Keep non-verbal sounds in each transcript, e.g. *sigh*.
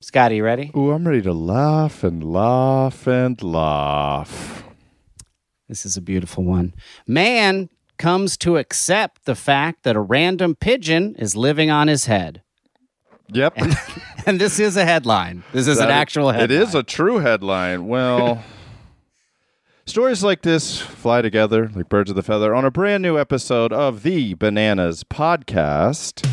Scotty, you ready? Ooh, I'm ready to laugh and laugh and laugh. This is a beautiful one. Man comes to accept the fact that a random pigeon is living on his head. Yep. And, *laughs* and this is a headline. This is an actual headline. It is a true headline. Well, *laughs* stories like this fly together like birds of the feather on a brand new episode of the Bananas Podcast.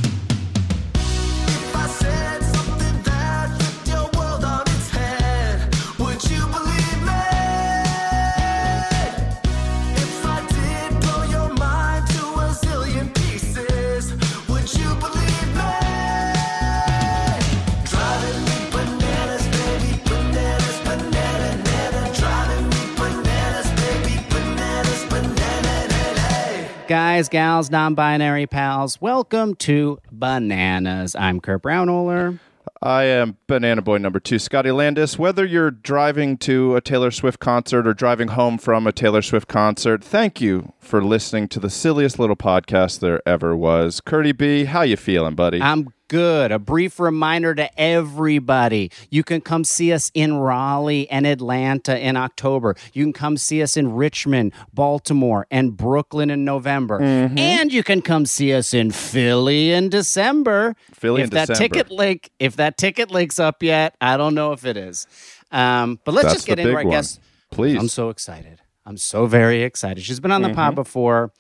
Guys, gals, non binary pals, welcome to Bananas. I'm Kurt Braunohler. I am Banana Boy number two, Scotty Landis. Whether you're driving to a Taylor Swift concert or driving home from a Taylor Swift concert, thank you for listening to the silliest little podcast there ever was. Curdy B, how you feeling, buddy? I'm good. A brief reminder to everybody you can come see us in Raleigh and Atlanta in October. You can come see us in Richmond, Baltimore, and Brooklyn in November. Mm-hmm. And you can come see us in Philly in December. Philly if in that December. ticket link, if that ticket link's up yet, I don't know if it is. Um, but let's That's just get into our one. guest. Please. I'm so excited. I'm so very excited. She's been on the Mm-hmm. pod before.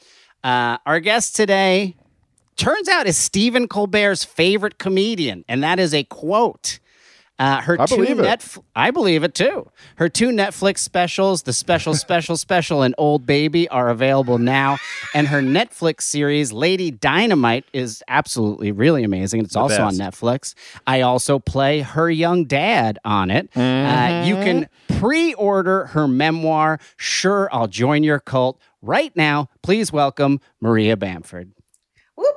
Uh, our guest today turns out is Stephen Colbert's favorite comedian, and that is a quote. Uh, her I two believe it. Netf- I believe it too. Her two Netflix specials, the special, *laughs* special, special, and Old Baby, are available now. And her Netflix series, Lady Dynamite, is absolutely really amazing. It's also on. Netflix. I also play her young dad on it. Uh, you can pre-order her memoir. Sure, I'll join your cult right now. Please welcome Maria Bamford. Woo,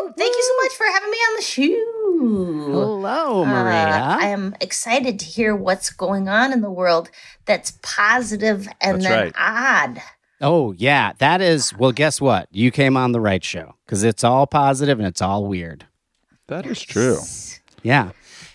woo, woo. Thank you so much for having me on the show. Hello, Uh, Maria. I am excited to hear what's going on in the world that's positive and That's then right. odd. Oh, yeah. That is, well, guess what? You came on the right show because it's all positive and it's all weird. that is true. Yeah.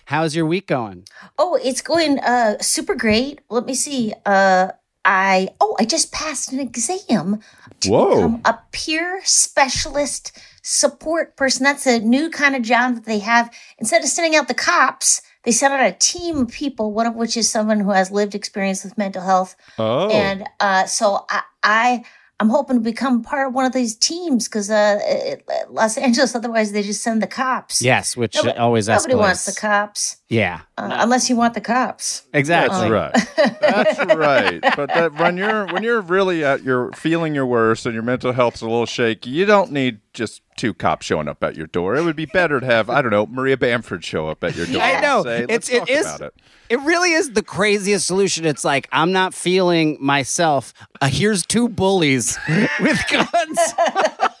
How's your week going? Oh, it's going uh super great. Let me see. Uh I oh, I just passed an exam to Whoa. become a peer specialist support person. That's a new kind of job that they have. Instead of sending out the cops, they send out a team of people, one of which is someone who has lived experience with mental health. Oh. And uh, so I, I I'm hoping to become part of one of these teams because uh, Los Angeles, otherwise they just send the cops. Yes, which Nobody- always escalates. Nobody wants the cops Yeah, uh, unless you want the cops. exactly. That's right. That's right. But that when you're when you're really at your feeling your worst and your mental health's a little shaky, you don't need just two cops showing up at your door. It would be better to have I don't know Maria Bamford show up at your door. I and know. Say, it's Let's it talk is about it. it really is the craziest solution. It's like I'm not feeling myself. Uh, here's two bullies *laughs* with guns. *laughs*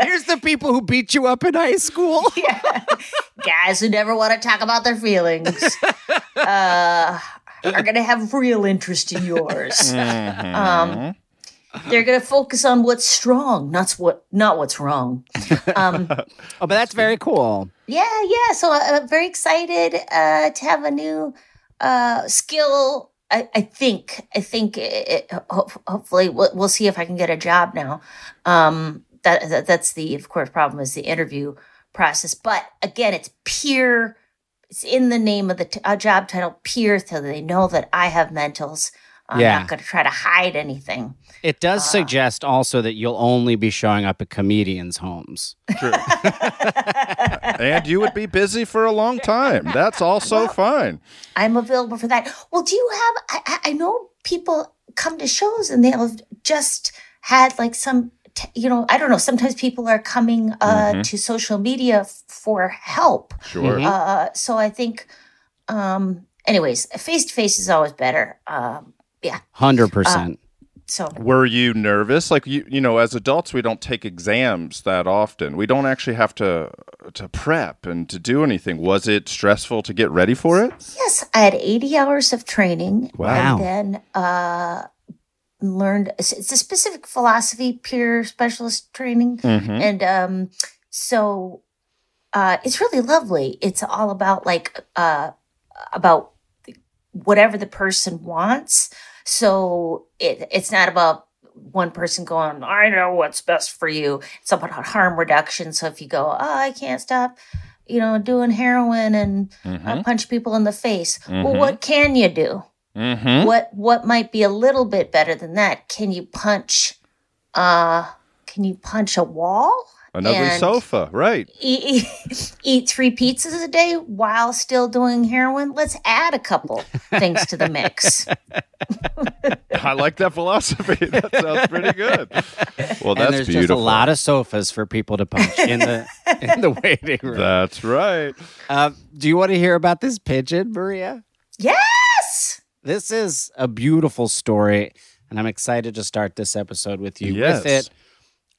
here's the people who beat you up in high school. *laughs* yeah. Guys who never want to talk about their feelings *laughs* uh, are going to have real interest in yours. Mm-hmm. Um, they're going to focus on what's strong, not what not what's wrong. Um, *laughs* Oh, but that's very cool. yeah, yeah. So I- I'm very excited uh, to have a new uh, skill. I, I think. I think. It, it, ho- hopefully, we'll, we'll see if I can get a job now. Um, that, that that's the of course problem is the interview process. But again, it's peer. It's in the name of the uh, job title, peer, so they know that I have mentals. I'm Yeah. not going to try to hide anything. It does suggest also that you'll only be showing up at comedians' homes. True. *laughs* and you would be busy for a long time. That's also fine. I'm available for that. Well, do you have? I, I- I know people come to shows and they'll have just had like some t- you know, I don't know. Sometimes people are coming uh, to social media f- for help. Sure. Mhm. Uh, so I think, um, anyways, face to face is always better. Um, yeah. 100%. So Were you nervous? Like you, you know, as adults, we don't take exams that often. We don't actually have to to prep and to do anything. Was it stressful to get ready for it? yes, I had 80 hours of training. Wow. And then uh, learned it's it's a specific philosophy peer specialist training. Mm-hmm. and um so uh it's really lovely it's all about like uh about whatever the person wants so it it's not about one person going i know what's best for you. It's about harm reduction. So if you go oh i can't stop you know doing heroin and uh, punch people in the face well what can you do? Mm-hmm. what what might be a little bit better than that? Can you punch uh can you punch a wall An ugly sofa, right? eat, eat, *laughs* eat three pizzas a day while still doing heroin let's add a couple things to the mix *laughs* I like that philosophy. *laughs* That sounds pretty good. Well, and that's there's beautiful. just a lot of sofas for people to punch in the in the waiting room. That's right. Uh, do you want to hear about this pigeon, Maria? yes This is a beautiful story, and I'm excited to start this episode with you with it.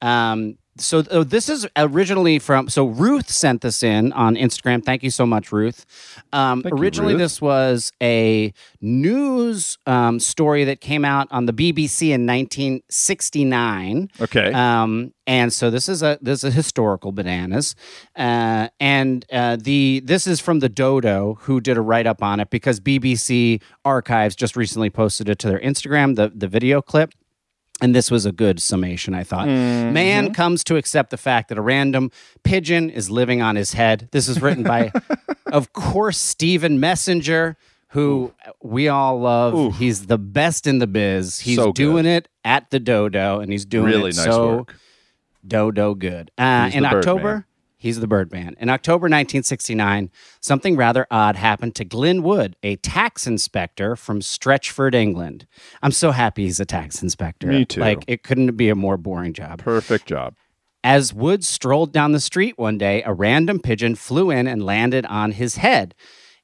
Um, so uh, this is originally from. So Ruth sent this in on Instagram. Thank you so much, Ruth. Um, Thank you, originally, Ruth. this was a news um, story that came out on the BBC in 1969. Okay. Um, and so this is a this is a historical bananas, uh, and uh, the this is from the Dodo who did a write up on it because BBC Archives just recently posted it to their Instagram the the video clip. And this was a good summation, I thought. Man comes to accept the fact that a random pigeon is living on his head. This is written by, *laughs* of course, Stephen Messenger, who we all love. He's the best in the biz. He's So doing it at the Dodo, and he's doing really it nice so work. Dodo good. Uh, in October, Birdman. He's the Birdman. In October 1969, something rather odd happened to Glyn Wood, a tax inspector from Stechford, England. I'm so happy he's a tax inspector. Me too. Like, it couldn't be a more boring job. Perfect job. As Wood strolled down the street one day, a random pigeon flew in and landed on his head.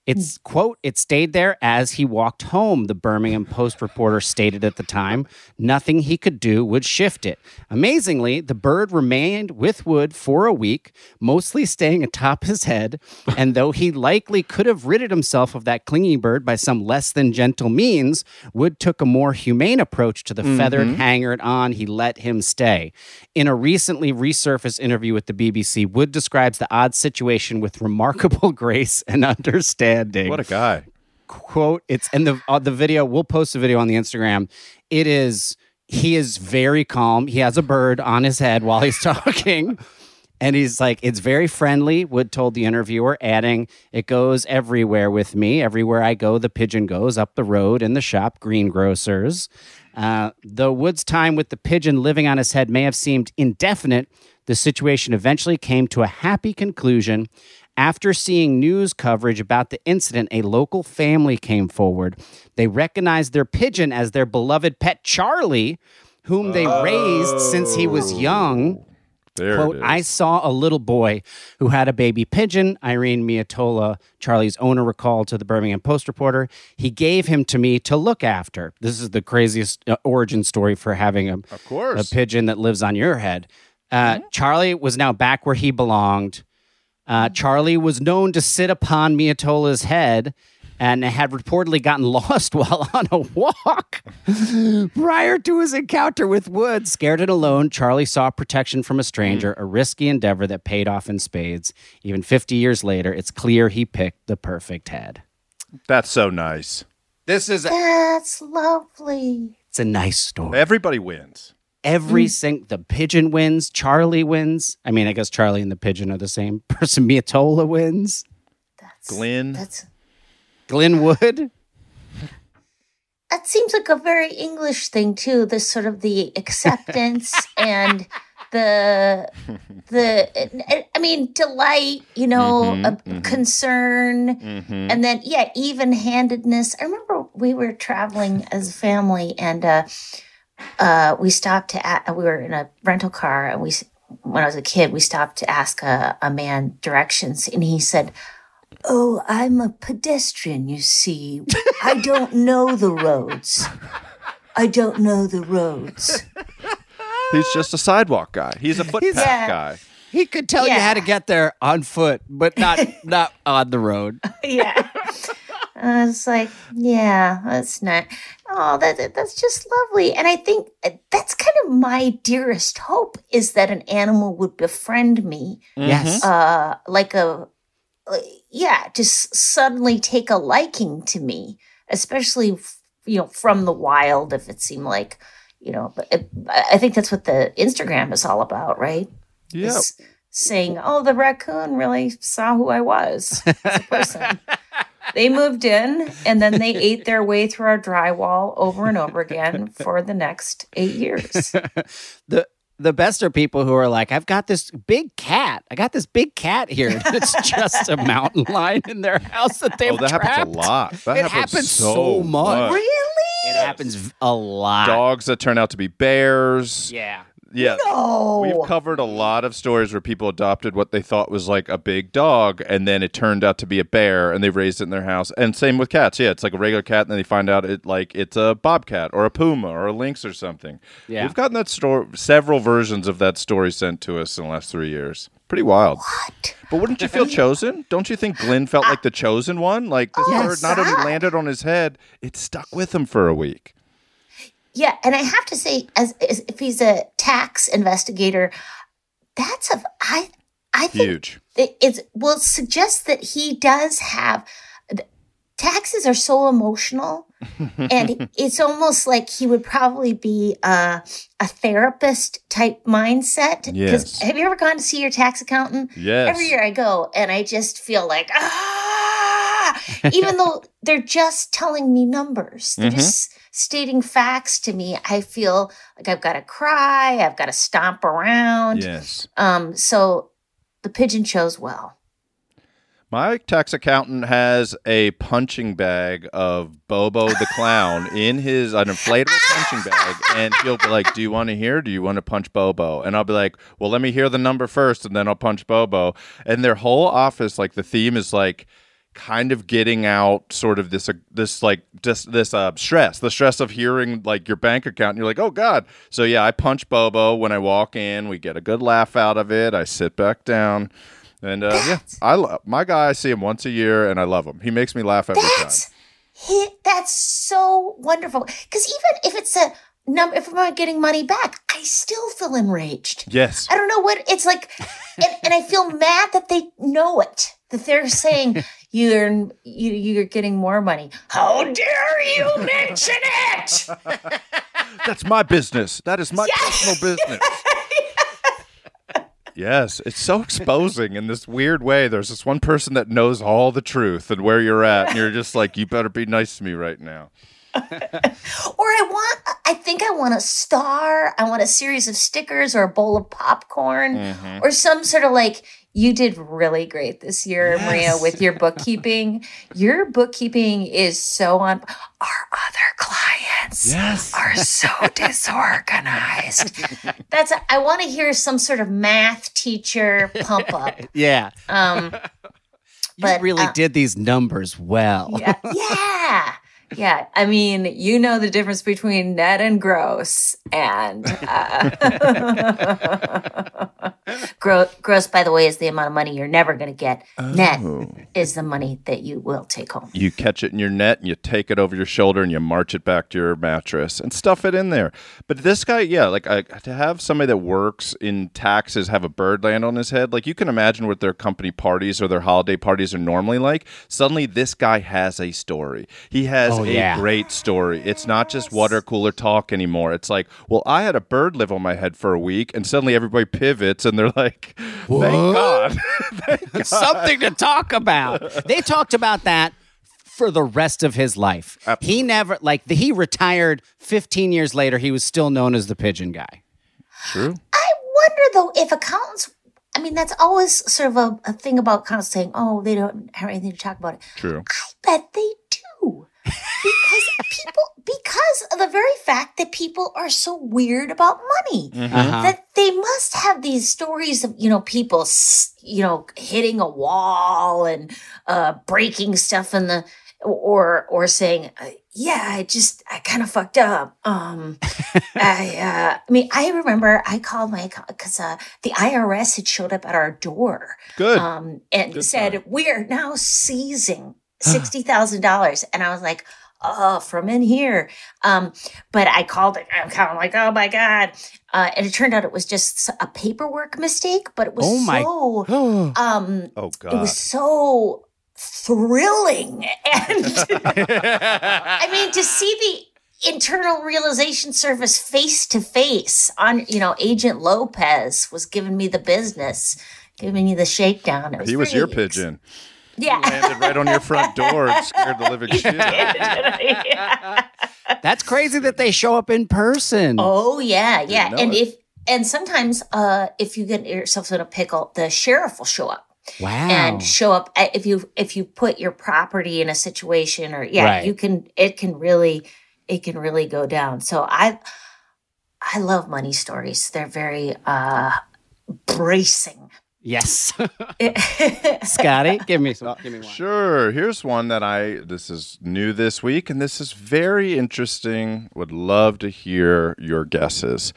It's quote, it stayed there as he walked home, the Birmingham Post reporter stated at the time. Nothing he could do would shift it. Amazingly, the bird remained with Wood for a week, mostly staying atop his head. And though he likely could have ridded himself of that clinging bird by some less than gentle means, Wood took a more humane approach to the feathered mm-hmm. hanger on. He let him stay. In a recently resurfaced interview with the BBC, Wood describes the odd situation with remarkable *laughs* grace and understanding. What a guy. quote! It's in the uh, the video. We'll post a video on the Instagram. It is he is very calm. He has a bird on his head while he's *laughs* talking. And he's like, it's very friendly, Wood told the interviewer, adding, it goes everywhere with me. Everywhere I go, the pigeon goes up the road in the shop, greengrocers. Uh, though Wood's time with the pigeon living on his head may have seemed indefinite, the situation eventually came to a happy conclusion. After seeing news coverage about the incident, a local family came forward. They recognized their pigeon as their beloved pet Charlie, whom they raised since he was young. There Quote. I saw a little boy who had a baby pigeon. Irene Miatola, Charlie's owner, recalled to the Birmingham Post reporter. He gave him to me to look after. This is the craziest uh, origin story for having a, of course. a pigeon that lives on your head. Uh, Mm-hmm. Charlie was now back where he belonged. Uh, Charlie was known to sit upon Miatola's head and had reportedly gotten *laughs* lost while on a walk. *laughs* Prior to his encounter with Wood, scared and alone, Charlie sought protection from a stranger, a risky endeavor that paid off in spades. Even 50 years later, it's clear he picked the perfect head. That's so nice. This is a, That's lovely. it's a nice story. Everybody wins. Every sing the pigeon wins, Charlie wins. I mean, I guess Charlie and the pigeon are the same *laughs* person. Miatola wins. That's Glenn. That's Glenwood. *laughs* that seems like a very English thing too. The sort of the acceptance *laughs* and the the I mean delight, you know, Mhm, a mhm. concern, Mm-hmm. and then yeah, even handedness. I remember we were traveling as a family and. uh uh, we stopped to a we were in a rental car and we when I was a kid we stopped to ask a, a man directions and he said, "Oh, I'm a pedestrian. You see, I don't know the roads. I don't know the roads." He's just a sidewalk guy. He's a footpath Yeah. guy. He could tell you how to get there on foot, but not *laughs* not on the road. yeah. I was like, yeah, that's not. Oh, that that- that's just lovely. And I think uh, that's kind of my dearest hope is that an animal would befriend me, Yes. uh, like a, uh, yeah, just suddenly take a liking to me, especially f- you know from the wild. If it seemed like, you know, but it, I I think that's what the Instagram is all about, right? Yeah. is saying, "Oh, the raccoon really saw who I was as a person." *laughs* they moved in, and then they ate their way through our drywall over and over again for the next eight years. *laughs* the the best are people who are like, I've got this big cat. I got this big cat here. It's just a mountain lion in their house that they've Oh, that happens a lot. That It happens, happens so, so much. really? It happens a lot. Dogs that turn out to be bears. Yeah. Yeah. No. We've covered a lot of stories where people adopted what they thought was like a big dog, and then it turned out to be a bear, and they raised it in their house. And same with cats. Yeah, it's like a regular cat, and then they find out it like it's a bobcat or a puma or a lynx or something. Yeah. we've gotten that story, several versions of that story sent to us in the last three years. Pretty wild. What? But wouldn't you feel *laughs* chosen? Don't you think Glenn felt like the ah. chosen one? Like this Oh, bird not only landed on his head, it stuck with him for a week. Yeah, and I have to say, as, as if he's a tax investigator, that's a I I think Huge. it it's, will suggest that he does have taxes are so emotional *laughs* and it's almost like he would probably be a, a therapist type mindset Yes. have you ever gone to see your tax accountant Yes. every year i go and i just feel like ah even *laughs* though they're just telling me numbers they're just stating facts to me i feel like i've got to cry i've got to stomp around Yes. um so the pigeon chose well My tax accountant has a punching bag of Bobo the clown *laughs* in his an inflatable punching bag, and he'll be like, "Do you want to hear? Do you want to punch Bobo?" And I'll be like, "Well, let me hear the number first, and then I'll punch Bobo." And their whole office, like the theme is like kind of getting out sort of this uh, this like just this uh stress the stress of hearing like your bank account and you're like oh god so yeah i punch bobo when i walk in we get a good laugh out of it i sit back down and uh, yeah, I lo- my guy. I see him once a year, and I love him. He makes me laugh every That's time. he, that's so wonderful. Because even if it's a number, if I'm not getting money back, I still feel enraged. Yes, I don't know what it's like, and, and I feel mad that they know it. That they're saying *laughs* you're you, you're getting more money. How dare you *laughs* mention it? that's my business. That is my Yes! personal business. *laughs* Yes, it's so exposing in this weird way. There's this one person that knows all the truth and where you're at, and you're just like, you better be nice to me right now. *laughs* Or I want, I think I want a star. I want a series of stickers or a bowl of popcorn Mm-hmm. or some sort of like, you did really great this year, Maria, with your bookkeeping. Your bookkeeping is so on. Our other clients Yes. are so disorganized. That's, I want to hear some sort of math teacher pump up. *laughs* Yeah. Um, You But, really uh, did these numbers well. yeah, *laughs* yeah. Yeah, I mean, you know the difference between net and gross, and uh, *laughs* gross. Gross, by the way, is the amount of money you're never going to get. Net is the money that you will take home. You catch it in your net and you take it over your shoulder and you march it back to your mattress and stuff it in there. But this guy, yeah, like I, to have somebody that works in taxes have a bird land on his head, like you can imagine what their company parties or their holiday parties are normally like. Suddenly, this guy has a story. He has Oh, a yeah. great story. It's not just water cooler talk anymore. It's like, well, I had a bird live on my head for a week, and suddenly everybody pivots and they're like, thank God. *laughs* Thank *laughs* God. Something to talk about. They talked about that for the rest of his life. He never like the, he retired 15 years later. He was still known as the pigeon guy. True. I wonder though if accountants. I mean, that's always sort of a, a thing about kind of saying, "Oh, they don't have anything to talk about it." True. I bet they do because people because of the very fact that people are so weird about money Uh-huh. that they must have these stories of you know people you know hitting a wall and uh breaking stuff in the or or saying uh, yeah i just i kind of fucked up um *laughs* i uh i mean i remember i called my because uh the irs had showed up at our door Good. um, and Good said, time. "We are now seizing sixty thousand dollars." And I was like, "Oh, from in here." Um, but I called it. I'm kind of like, "Oh my god!" Uh, and it turned out it was just a paperwork mistake, but it was Oh my- so. *gasps* Um, oh God. it was so thrilling, *laughs* and I mean to *laughs* see the internal realization service face to face on you know agent lopez was giving me the business giving me the shakedown it he was your ex- pigeon. Yeah Landed right on your front door and scared the living *laughs* shit out of you. *laughs* That's crazy that they show up in person. oh yeah yeah and it. if and sometimes uh if you get yourself in a pickle the sheriff will show up wow. and show up uh, if you if you put your property in a situation or yeah Right. you can it can really it can really go down so i i love money stories they're very uh bracing yes. *laughs* Scotty, give me some. Give me one. Sure. Here's one that I this is new this week and this is very interesting. Would love to hear your guesses.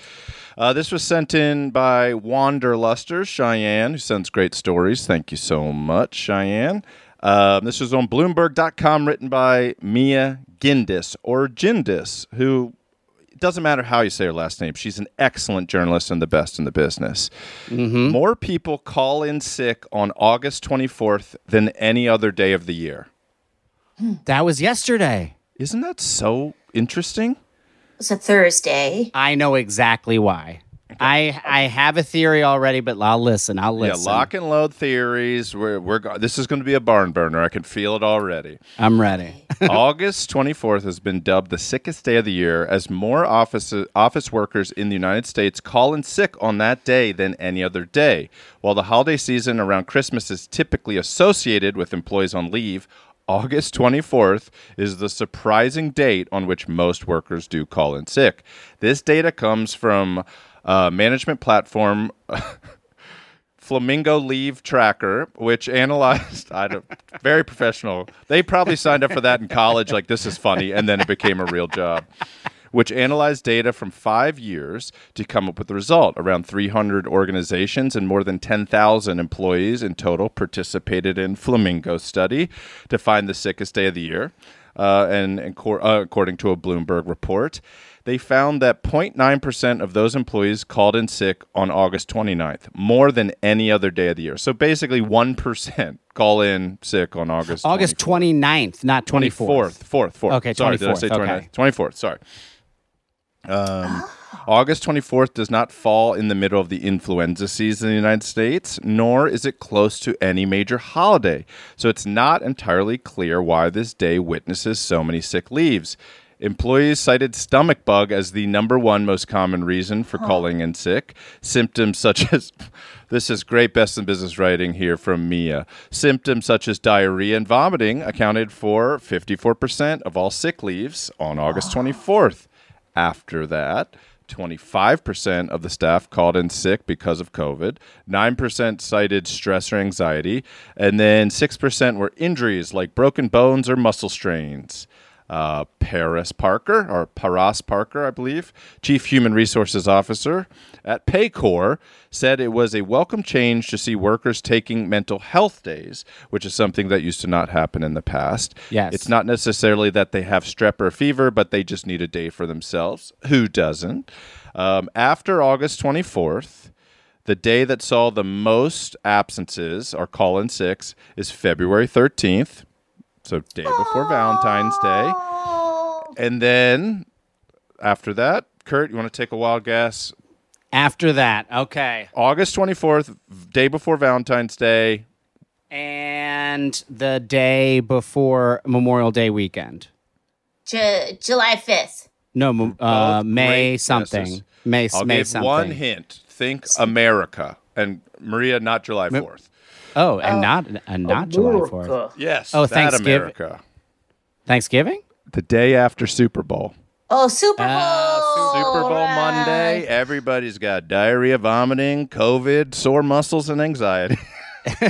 Uh, this was sent in by Wanderluster Cheyenne, who sends great stories. Thank you so much, Cheyenne. Um, this was on Bloomberg.com, written by Mia Gindis or Gindis, who it doesn't matter how you say her last name. She's an excellent journalist and the best in the business. Mm-hmm. More people call in sick on August 24th than any other day of the year. That was yesterday. Isn't that so interesting? it's a thursday I know exactly why. I I have a theory already, but I'll listen. I'll listen. Yeah, lock and load theories. We're, we're go- this is going to be a barn burner. I can feel it already. I'm ready. *laughs* August 24th has been dubbed the sickest day of the year as more office office workers in the United States call in sick on that day than any other day. While the holiday season around Christmas is typically associated with employees on leave, August 24th is the surprising date on which most workers do call in sick. This data comes from uh, management platform *laughs* Flamingo Leave Tracker, which analyzed, I don't, very professional. They probably signed up for that in college, like this is funny, and then it became a real job. Which analyzed data from five years to come up with the result. Around 300 organizations and more than 10,000 employees in total participated in Flamingo study to find the sickest day of the year. Uh, and, and cor- uh, according to a Bloomberg report, they found that 0.9% of those employees called in sick on August 29th, more than any other day of the year. So basically, 1% call in sick on August August 29th, not 24th. 24th. 4th, 4th. Okay, sorry, did I say 24th, 29th? okay. 24th, sorry. Um, August 24th does not fall in the middle of the influenza season in the United States, nor is it close to any major holiday. So it's not entirely clear why this day witnesses so many sick leaves. Employees cited stomach bug as the number one most common reason for oh. calling in sick. Symptoms such as *laughs* this is great best in business writing here from Mia. Symptoms such as diarrhea and vomiting accounted for 54% of all sick leaves on August 24th. After that, 25% of the staff called in sick because of COVID, 9% cited stress or anxiety, and then 6% were injuries like broken bones or muscle strains. Uh, Paris Parker, or Paras Parker, I believe, Chief Human Resources Officer at Paycor, said it was a welcome change to see workers taking mental health days, which is something that used to not happen in the past. Yes. It's not necessarily that they have strep or fever, but they just need a day for themselves. Who doesn't? Um, after August 24th, the day that saw the most absences or call in six is February 13th. So, day before Valentine's Day. And then after that, Kurt, you want to take a wild guess? After that, okay. August 24th, day before Valentine's Day. And the day before Memorial Day weekend. Ju- July 5th. No, mo- uh, Both May something. guesses. May, I'll May give something. one hint. Think America. And Maria, not July 4th. Oh, and not and not July 4th. Yes. Oh, that Thanksgiving. America. Thanksgiving? The day after Super Bowl. Oh, Super Bowl. Ah, Super Bowl right. Monday. Everybody's got diarrhea, vomiting, COVID, sore muscles, and anxiety. *laughs* *laughs*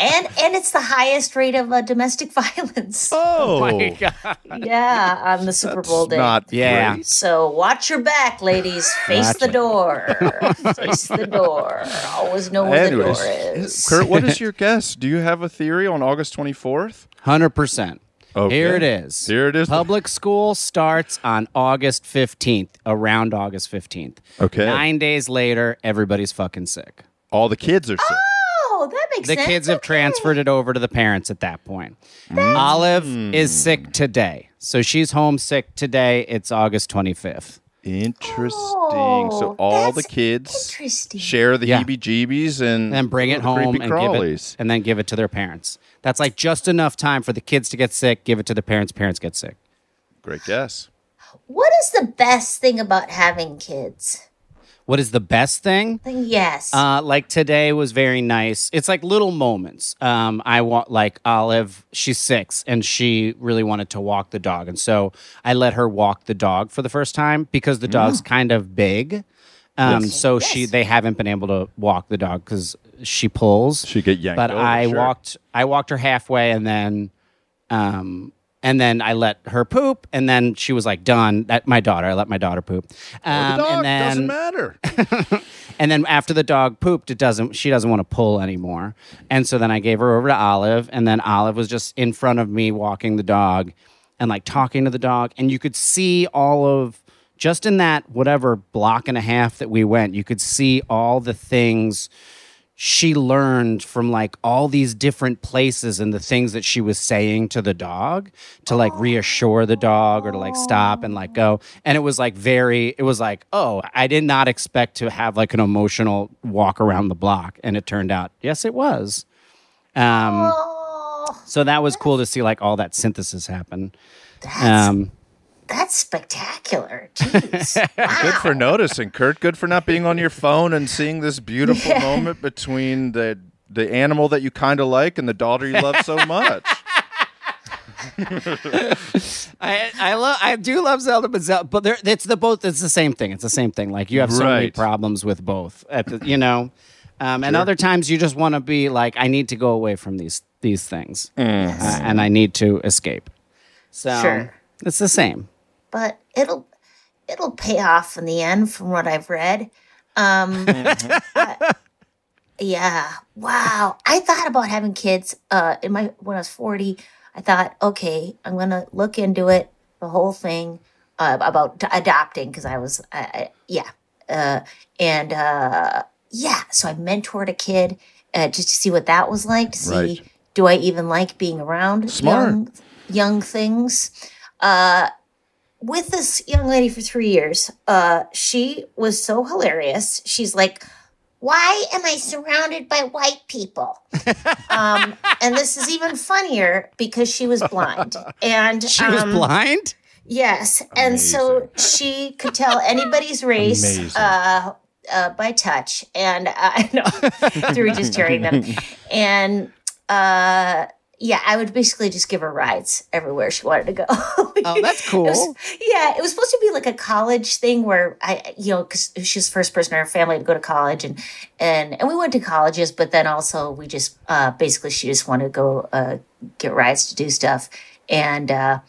And and it's the highest rate of uh, domestic *laughs* violence. Oh, my God. Yeah, on the Super Bowl day. not Yeah. great. So watch your back, ladies. Face Watch the door. *laughs* Face the door. Always know where Anyways, the door is. Kurt, what is your guess? Do you have a theory on August 24th? 100%. Okay. Here it is. Here it is. Public school starts on August 15th, around August 15th. Okay. Nine days later, everybody's fucking sick. All the kids are sick. Oh, that makes sense. The sense. kids have Okay. transferred it over to the parents at that point. Olive is hmm. sick today. So she's homesick today. It's August 25th. Interesting. so Oh, all the kids share the Yeah. heebie-jeebies and And then bring it home creepy and give it, and then give it to their parents. That's like just enough time for the kids to get sick, give it to the parents, parents get sick. Great guess. What is the best thing about having kids? What is the best thing? Thing- Yes. Uh, like today was very nice. It's like little moments. Um, I want like Olive. She's six and she really wanted to walk the dog, and so I let her walk the dog for the first time because the dog's kind of big. Um, so she they haven't been able to walk the dog because she pulls. She get yanked But over, I sure. walked. I walked her halfway, and then, um, and then I let her poop, and then she was like done. That my daughter. I let my daughter poop. Um, the dog and then doesn't matter. *laughs* and then after the dog pooped, it doesn't. She doesn't want to pull anymore. And so then I gave her over to Olive, and then Olive was just in front of me walking the dog, and like talking to the dog, and you could see all of just in that whatever block and a half that we went, you could see all the things she learned from like all these different places and the things that she was saying to the dog to like reassure the dog or to like stop and like go. And it was like very it was like oh i did not expect to have like an emotional walk around the block. And it turned out yes it was. Um so that was cool to see like all that synthesis happen. That's, um that's spectacular. Jeez. *laughs* Good for noticing, Kurt. Good for not being on your phone and seeing this beautiful Yeah. moment between the the animal that you kind of like and the daughter you love so much. *laughs* I I love I do love Zelda, but Zelda, but there it's the both. It's the same thing. It's the same thing. Like you have so many problems with both. At the, you know, um, and other times you just want to be like, I need to go away from these these things, uh, and I need to escape. So Sure. it's the same. But it'll it'll pay off in the end from what I've read. Um *laughs* I- yeah. Wow. I thought about having kids uh in my when I was 40. I thought, okay, I'm going to look into it, the whole thing uh, about adopting because I was I, yeah. Uh and uh yeah, so I mentored a kid uh, just to see what that was like to see Right. do I even like being around Smart. young young things. Uh with this young lady for three years. Uh, she was so hilarious. She's like, "Why am I surrounded by white people?" *laughs* um, and this is even funnier because she was blind, and She was um, blind. Yes, and so she could tell anybody's race Amazing. uh, uh, by touch, and uh, *laughs* I know through just hearing them, *laughs* and uh, yeah, I would basically just give her rides everywhere she wanted to go. *laughs* Oh, that's cool. It was- yeah, it was supposed to be like a college thing where I, you know, because she's the first person in her family to go to college, and and and we went to colleges, but then also we just uh, basically she just wanted to go uh, get rides to do stuff, and uh,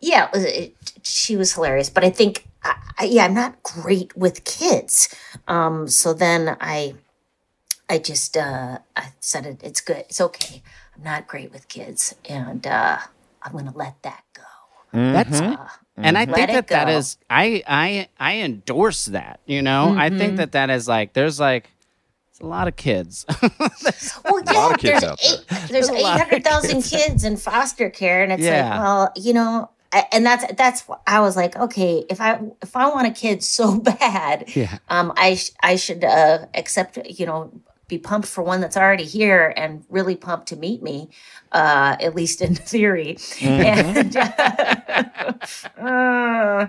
yeah, it was, it, she was hilarious. But I think, I, I, yeah, I'm not great with kids, um, so then I, I just uh, I said it, it's good, it's okay. I'm not great with kids, and uh, I'm gonna let that go. That's and I think Let that that go. is I I I endorse that. You know, I think that that is like there's like it's a lot of kids. *laughs* Well, yeah, lot of kids there's out there. eight, there's *laughs* a eight lot of hundred thousand kids in foster care, and it's Yeah. like, well, you know, and that's that's I was like, okay, if I if I want a kid so *laughs* bad, Yeah. um, I sh- I should uh, accept, you know, be pumped for one that's already here and really pumped to meet me, uh, at least in *laughs* theory, and. *laughs* uh,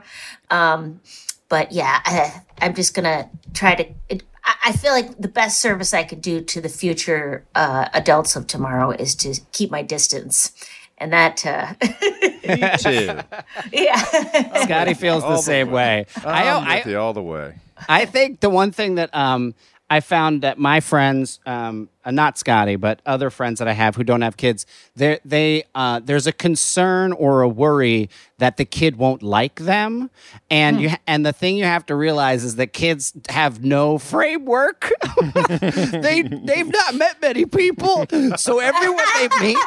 um, but yeah, I, I'm just gonna try to. It, I I feel like the best service I could do to the future uh, adults of tomorrow is to keep my distance and that uh, Me too. *laughs* yeah. Scotty feels All the the same way. I, I'm I, with you all the way. I think the one thing that um, I found that my friends, um, uh, not Scotty, but other friends that I have who don't have kids, they they uh, there's a concern or a worry that the kid won't like them, and you and the thing you have to realize is that kids have no framework. *laughs* they they've not met many people, so everyone they meet,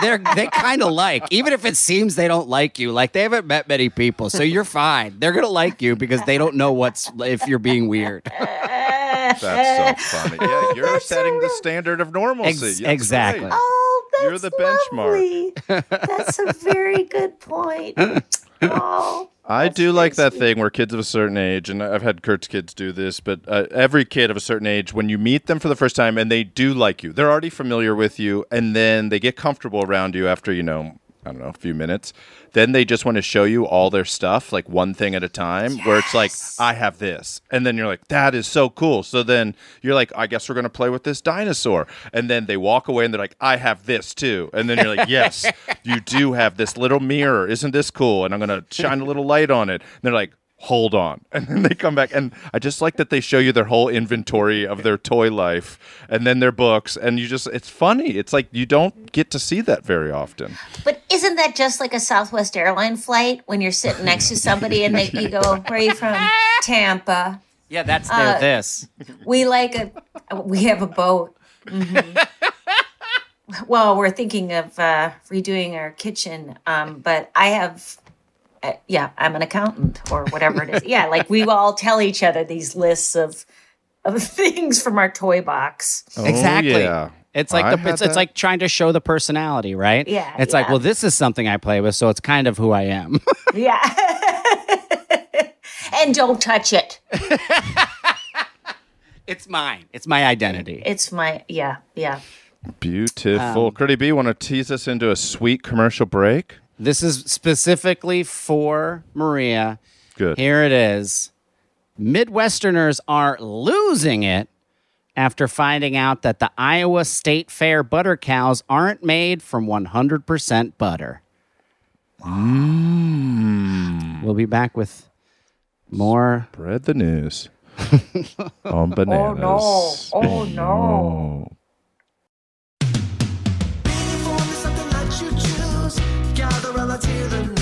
they're they kind of like, even if it seems they don't like you, like they haven't met many people, so you're fine. They're gonna like you because they don't know what's if you're being weird. That's so *laughs* funny. Yeah, you're That's so setting the standard of normalcy. Ex- That's exactly. great. Oh, that's You're the benchmark. lovely. That's a very good point. *laughs* Oh, I That's do like that sweet. thing where kids of a certain age, and I've had Kurt's kids do this, but uh, every kid of a certain age, when you meet them for the first time and they do like you, they're already familiar with you, and then they get comfortable around you after, you know, I don't know, a few minutes. Then they just want to show you all their stuff, like one thing at a time, where it's like, I have this. And then you're like, that is so cool. So then you're like, I guess we're going to play with this dinosaur. And then they walk away and they're like, I have this too. And then you're like, yes, *laughs* you do have this little mirror. Isn't this cool? And I'm going to shine a little light on it. And they're like, hold on. *laughs* And then they come back. And I just like that they show you their whole inventory of their toy life and then their books. And you just, it's funny. It's like you don't get to see that very often. but isn't that just like a Southwest airline flight when you're sitting next to somebody and they you go, "Where are you from?" *laughs* Tampa. Yeah, that's their Uh, this. We like a. We have a boat. Mhm. *laughs* well, we're thinking of uh, redoing our kitchen, um, but I have. Uh, yeah, I'm an accountant or whatever it is. *laughs* Yeah, like we all tell each other these lists of of *laughs* things from our toy box. Oh, Exactly. yeah. It's like I the had it's, it's like trying to show the personality, right? Yeah, It's like, well, this is something I play with, so it's kind of who I am. *laughs* Yeah. and don't touch it. it's mine. It's my identity. It's my yeah, yeah. Beautiful. Um, Curdy B, want to tease us into a sweet commercial break? This is specifically for Maria. Good. Here it is. Midwesterners are losing it after finding out that the Iowa State Fair butter cows aren't made from 100% butter. Mmm. We'll be back with more. Spread the news *laughs* on oh, bananas. Oh no. Uniform Hear the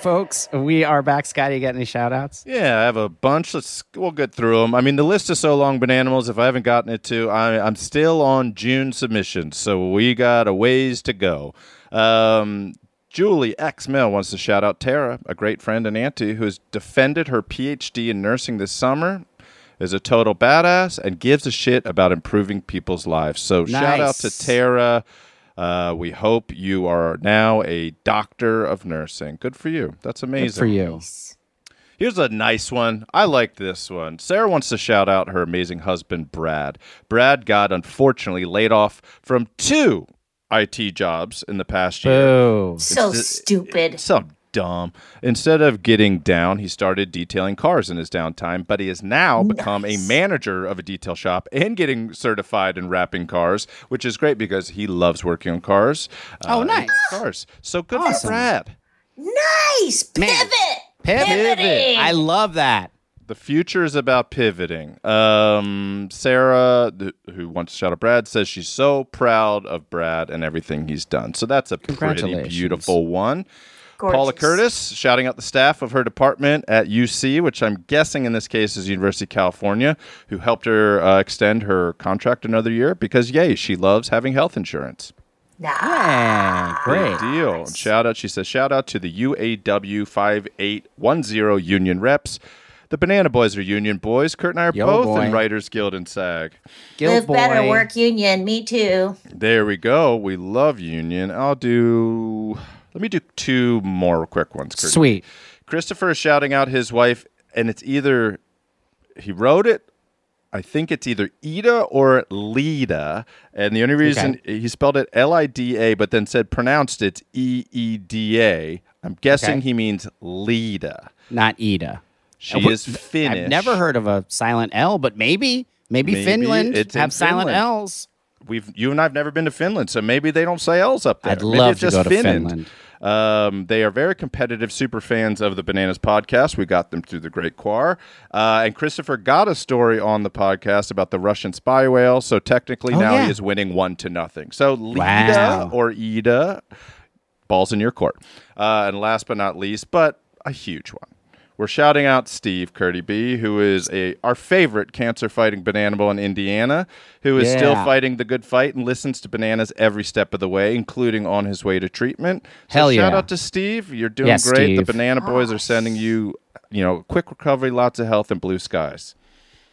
Folks, we are back. Scotty, you got any shout outs? Yeah, I have a bunch. Let's we'll get through them. I mean, the list is so long, Bananimals. If I haven't gotten it to, I, I'm still on June submissions, so we got a ways to go. Um, Julie X Mill wants to shout out Tara, a great friend and auntie who has defended her PhD in nursing this summer. Is a total badass and gives a shit about improving people's lives. So shout out to Tara. Uh, we hope you are now a doctor of nursing. Good for you. That's amazing. Good for you. Here's a nice one. I like this one. Sarah wants to shout out her amazing husband, Brad. Brad got unfortunately laid off from two IT jobs in the past year. Boo. So It's- stupid. So dumb. Instead of getting down, he started detailing cars in his downtime, but he has now become a manager of a detail shop and getting certified in wrapping cars, which is great because he loves working on cars. Oh, Uh, nice. Cars. So good Awesome. for Brad. Nice. Pivot. Man. Pivoting. Pivot. I love that. The future is about pivoting. Um, Sarah, th- who wants to shout out Brad, says she's so proud of Brad and everything he's done. So that's a pretty beautiful one. Gorgeous. Paula Curtis shouting out the staff of her department at UC, which I'm guessing in this case is University of California, who helped her uh, extend her contract another year because, yay, she loves having health insurance. Nah. Yeah, great. Deal. And shout out, she says, shout out to the UAW 5810 union reps. The Banana Boys are union boys. Kurt and I are Yo, both boy. in Writers Guild and SAG. Guild Live boy. better, work union. Me too. There we go. We love union. I'll do. Let me do two more quick ones. Kurt. Sweet. Christopher is shouting out his wife, and it's either he wrote it I think it's either Ida or Lida. And the only reason he spelled it L I D A, but then said pronounced it's E E D A. I'm guessing Okay. he means Lida. Not Ida. She is Finnish. I've never heard of a silent L, but maybe maybe, Maybe Finland have silent L's. We've you and I've never been to Finland, so maybe they don't say L's up there. I'd Maybe love to just go to Finland. Finland. Um, they are very competitive super fans of the Bananas podcast. We got them through the Great Quar. Uh, and Christopher got a story on the podcast about the Russian spy whale. So technically Oh, now yeah. he is winning one to nothing. So Lida Wow. or Ida, balls in your court. Uh, and last but not least, but a huge one. We're shouting out Steve Curdy B, who is a our favorite cancer fighting banana bananable in Indiana, who is still fighting the good fight and listens to bananas every step of the way, including on his way to treatment. So Hell shout yeah. out to Steve. You're doing Yes, great. The banana boys are sending you, you know, quick recovery, lots of health and blue skies.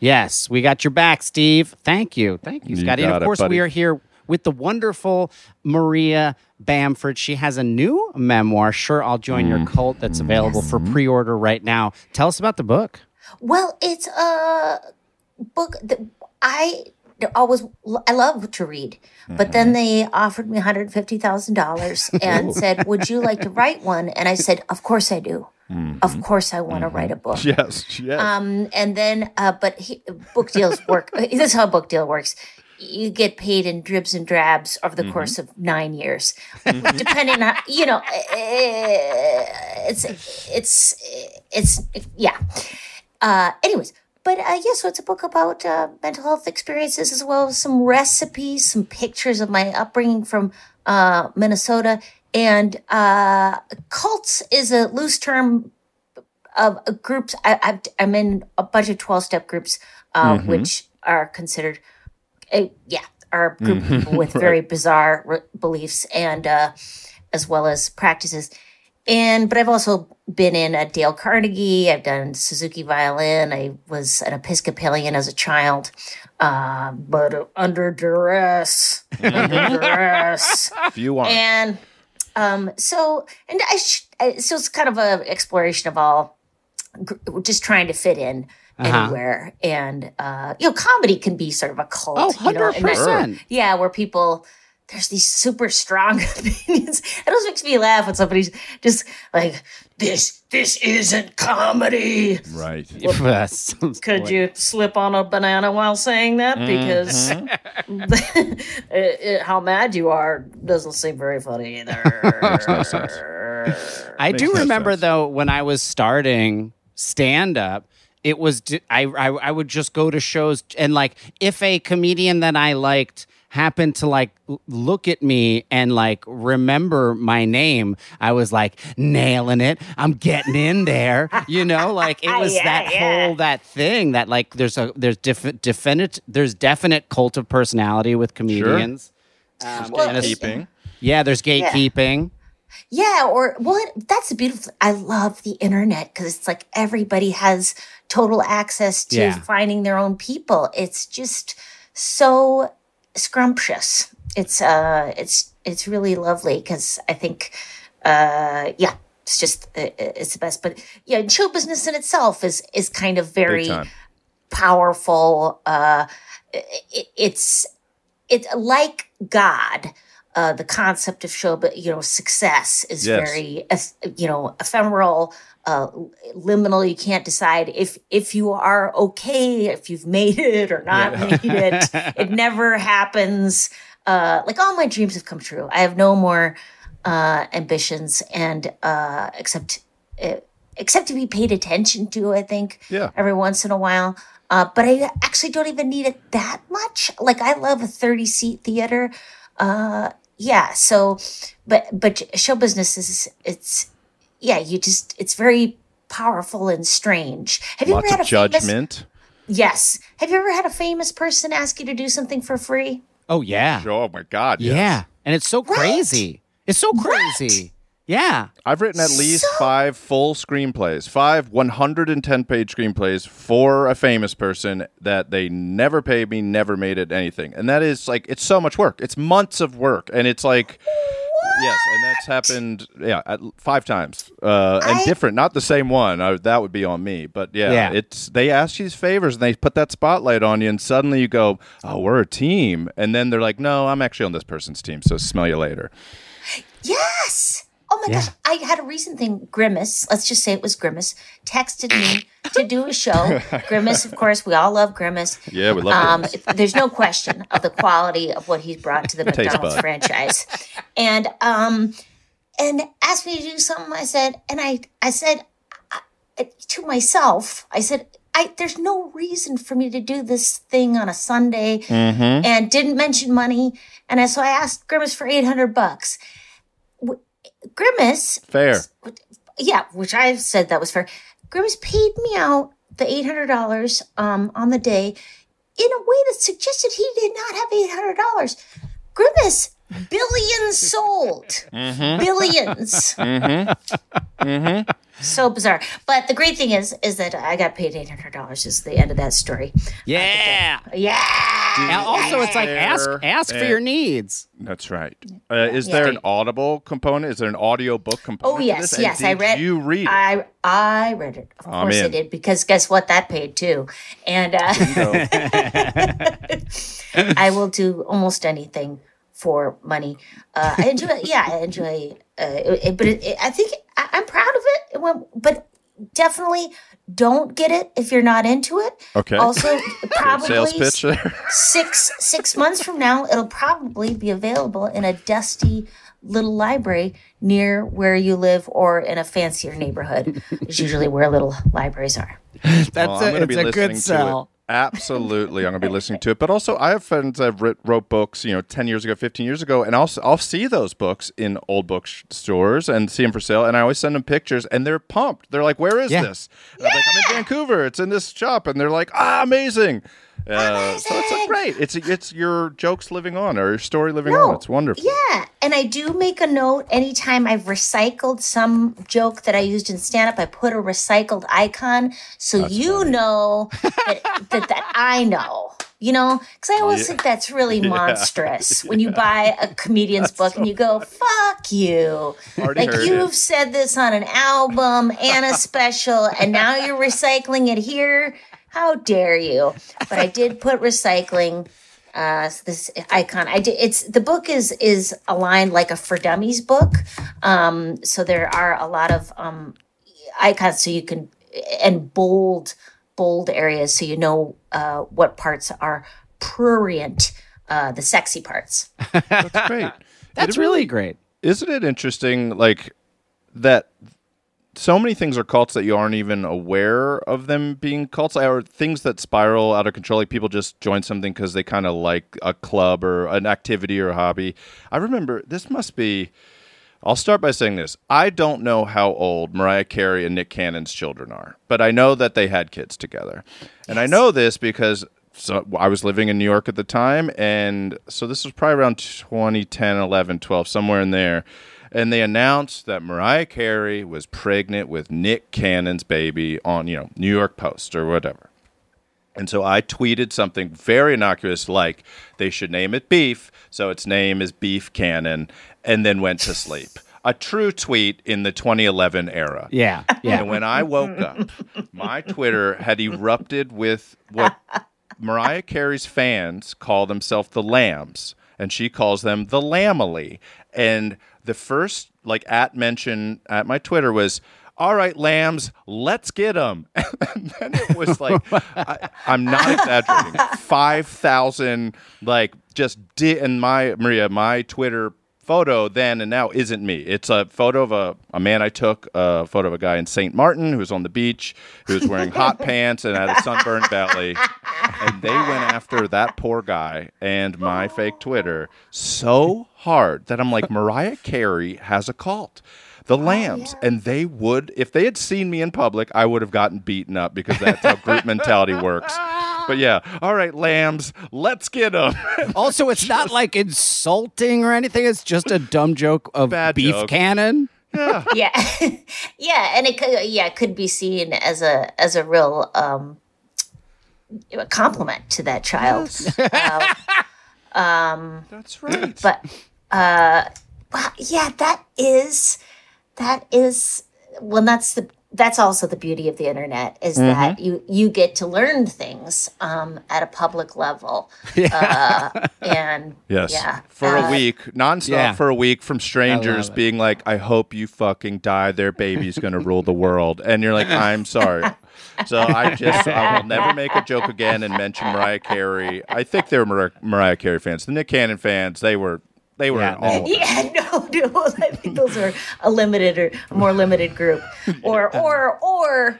Yes, we got your back, Steve. Thank you. Thank you, You Scotty. And of course, buddy. we are here with the wonderful Maria Bamford. She has a new memoir, Sure I'll Join Your mm-hmm. Cult, that's available for mm-hmm. pre order right now. Tell us about the book. Well, it's a book that I always I love to read, but then mm-hmm. they offered me one hundred fifty thousand dollars *laughs* and said, "Would you like to write one?" And I said, "Of course I do. Of course I want to write a book." Yes, yes. Um, and then, uh, but he, book deals work. *laughs* this is how a book deal works. You get paid in dribs and drabs over the Mm-hmm. course of nine years, depending on you know. eh, It's it's it's yeah. Uh, anyways, but uh, yeah, so it's a book about uh, mental health experiences as well as some recipes, some pictures of my upbringing from uh, Minnesota, and uh, cults is a loose term of uh, groups. I, I'm in a bunch of 12 step groups, uh, which are considered, uh, yeah, are a group of people with *laughs* very bizarre re- beliefs and uh, as well as practices. And, but I've also been in a Dale Carnegie. I've done Suzuki violin. I was an Episcopalian as a child, uh, but under duress, under duress if you want. and um so and i, sh- I so it's kind of a exploration of all gr- just trying to fit in Uh-huh. anywhere and uh you know comedy can be sort of a cult Oh, you know, and that- 100%. yeah where people there's these super strong *laughs* opinions it always makes me laugh when somebody's just like this this isn't comedy right. *laughs* Yes. could you slip on a banana while saying that? Because *laughs* it- it- how mad you are doesn't seem very funny either. I do no remember sense. though when I was starting stand up, it was d- I, I I would just go to shows and like if a comedian that I liked happened to like look at me and like remember my name, I was like nailing it. I'm getting in there, you know. Like it *laughs* was Yeah, that yeah. whole that thing that like there's a there's defi- definite there's definite cult of personality with comedians. Um, Well, and yeah, there's gatekeeping. yeah, or well, that's the beautiful. I love the internet because it's like everybody has total access to Yeah. finding their own people. It's just so scrumptious. It's uh, it's it's really lovely because I think, uh, yeah. It's just uh, it's the best, but yeah, show business in itself is is kind of very powerful. Uh, it, it's it's like God. Uh, the concept of show, but you know, success is Yes. very, you know, ephemeral, uh, liminal. You can't decide if if you are okay, if you've made it or not made it. *laughs* It never happens. Uh, like all my dreams have come true. I have no more uh, ambitions, and uh, except uh, except to be paid attention to. I think Yeah. every once in a while. Uh, but I actually don't even need it that much. Like I love a 30 seat theater. Uh, yeah. So, but, but show business is, it's, yeah, you just, it's very powerful and strange. Have you Lots ever of had a famous, judgment. yes. Have you ever had a famous person ask you to do something for free? Oh yeah. Oh my God. yes. Yeah. And it's so crazy. It's so crazy. Yeah. I've written at least five full screenplays, five 110 page screenplays for a famous person that they never paid me, never made it anything. And that is like, it's so much work. It's months of work. And it's like, yes, and that's happened. Yeah, at, five times, uh, and I- different, not the same one. I, that would be on me, but yeah, Yeah. it's they ask you these favors and they put that spotlight on you, and suddenly you go, "Oh, we're a team," and then they're like, "No, I'm actually on this person's team, so smell you later." Yes. Oh my gosh. I had a recent thing. Grimace, let's just say it was Grimace, texted me to do a show. *laughs* Grimace, of course, we all love Grimace. Yeah, we love Um, Grimace. there's no question of the quality of what he's brought to the *laughs* McDonald's franchise. And um and asked me to do something. I said, and I I said uh, to myself, I said, I there's no reason for me to do this thing on a Sunday Mm-hmm. and didn't mention money. And I, so I asked Grimace for 800 bucks. Grimace, Fair. yeah, which I've said that was fair. Grimace paid me out the $800 um, on the day in a way that suggested he did not have $800. Grimace, billions sold. Mm-hmm. Billions. *laughs* Mm-hmm. Mm-hmm. So bizarre. But the great thing is, is that I got paid $800 is the end of that story. Yeah. Yeah. And also, it's like ask There ask for your needs. That's right. Uh, is there an audible component? Is there an audio book component? Oh yes, this? And yes, I read. You read it. I I read it. Of I'm course I did because guess what? That paid too, and uh, *laughs* I will do almost anything for money. Uh, I enjoy. Yeah, I enjoy. Uh, it, it- but it, it- I think I, I'm proud of it. It went, but definitely don't get it if you're not into it. Okay. Also, *laughs* probably Sales pitch there. six six months from now, it'll probably be available in a dusty little library near where you live or in a fancier neighborhood. is usually where little libraries are. *laughs* That's Well, a, it's be a listening good to it. sell. Absolutely, I'm going to be listening to it. But also, I have friends that writ- wrote books, you know, ten years ago, fifteen years ago, and I'll I'll see those books in old bookstores and see them for sale, and I always send them pictures, and they're pumped. They're like, "Where is Yeah. this?" And I'm like, "I'm in Vancouver. It's in this shop," and they're like, "Ah, amazing!" Uh, so it's like, great. It's it's your jokes living on or your story living on. It's wonderful. Yeah, and I do make a note anytime I've recycled some joke that I used in stand up, I put a recycled icon so you know that, that, that I know. You know, because I always think that's really *laughs* monstrous *laughs* when you buy a comedian's book and you go, fuck you. Like you've it. said this on an album and a *laughs* special, and now you're recycling it here. How dare you? But I did *laughs* put recycling uh this icon i did it's the book is is aligned like a for dummies book um so there are a lot of um icons so you can and bold bold areas so you know uh what parts are prurient uh the sexy parts That's great. *laughs* That's It really great. isn't it interesting like that so many things are cults that you aren't even aware of them being cults or things that spiral out of control like people just join something because they kind of like a club or an activity or a hobby i remember this must be I'll start by saying this. I don't know how old Mariah Carey and Nick Cannon's children are, but I know that they had kids together. And I know this because so I was living in New York at the time and so this was probably around 2010, 11, 12, somewhere in there. And they announced that Mariah Carey was pregnant with Nick Cannon's baby on, you know, New York Post or whatever. And so I tweeted something very innocuous like they should name it Beef, so its name is Beef Cannon, and then went to sleep. A true tweet in the 2011 era. Yeah. Yeah. And when I woke up, my Twitter had erupted with what Mariah Carey's fans call themselves the Lambs, and she calls them the Lambily. And the first like at mention at my Twitter was, "All right, Lambs, let's get them." *laughs* and then it was like, I, I'm not exaggerating, *laughs* five thousand like just di- and my Maria, my Twitter photo then and now isn't me. It's a photo of a, a man I took, a photo of a guy in St. Martin who was on the beach, who was wearing hot *laughs* pants and had a sunburned belly. And they went after that poor guy and my fake Twitter so hard that I'm like, Mariah Carey has a cult. The oh, Lambs, and they would, if they had seen me in public, I would have gotten beaten up because that's how group mentality works. But yeah, all right, Lambs, let's get them. *laughs* Also, it's not like insulting or anything. It's just a dumb joke of Bad beef joke. cannon. yeah *laughs* *laughs* yeah and it could yeah it could be seen as a as a real um a compliment to that child um That's right. but uh Wow, yeah, that is that is well that's the that's also the beauty of the internet is Mm-hmm. that you you get to learn things um, at a public level. *laughs* Uh, and Yes. yeah. For uh, a week, nonstop Yeah. for a week from strangers being like, I hope you fucking die. Their baby's going to rule the world. And you're like, I'm sorry. *laughs* So I just, I will never make a joke again and mention Mariah Carey. I think they were Mar- Mariah Carey fans. The Nick Cannon fans, they were, they were Yeah, all of it. *laughs* Yeah, no, no. I think those are a limited or a more limited group, *laughs* or or or.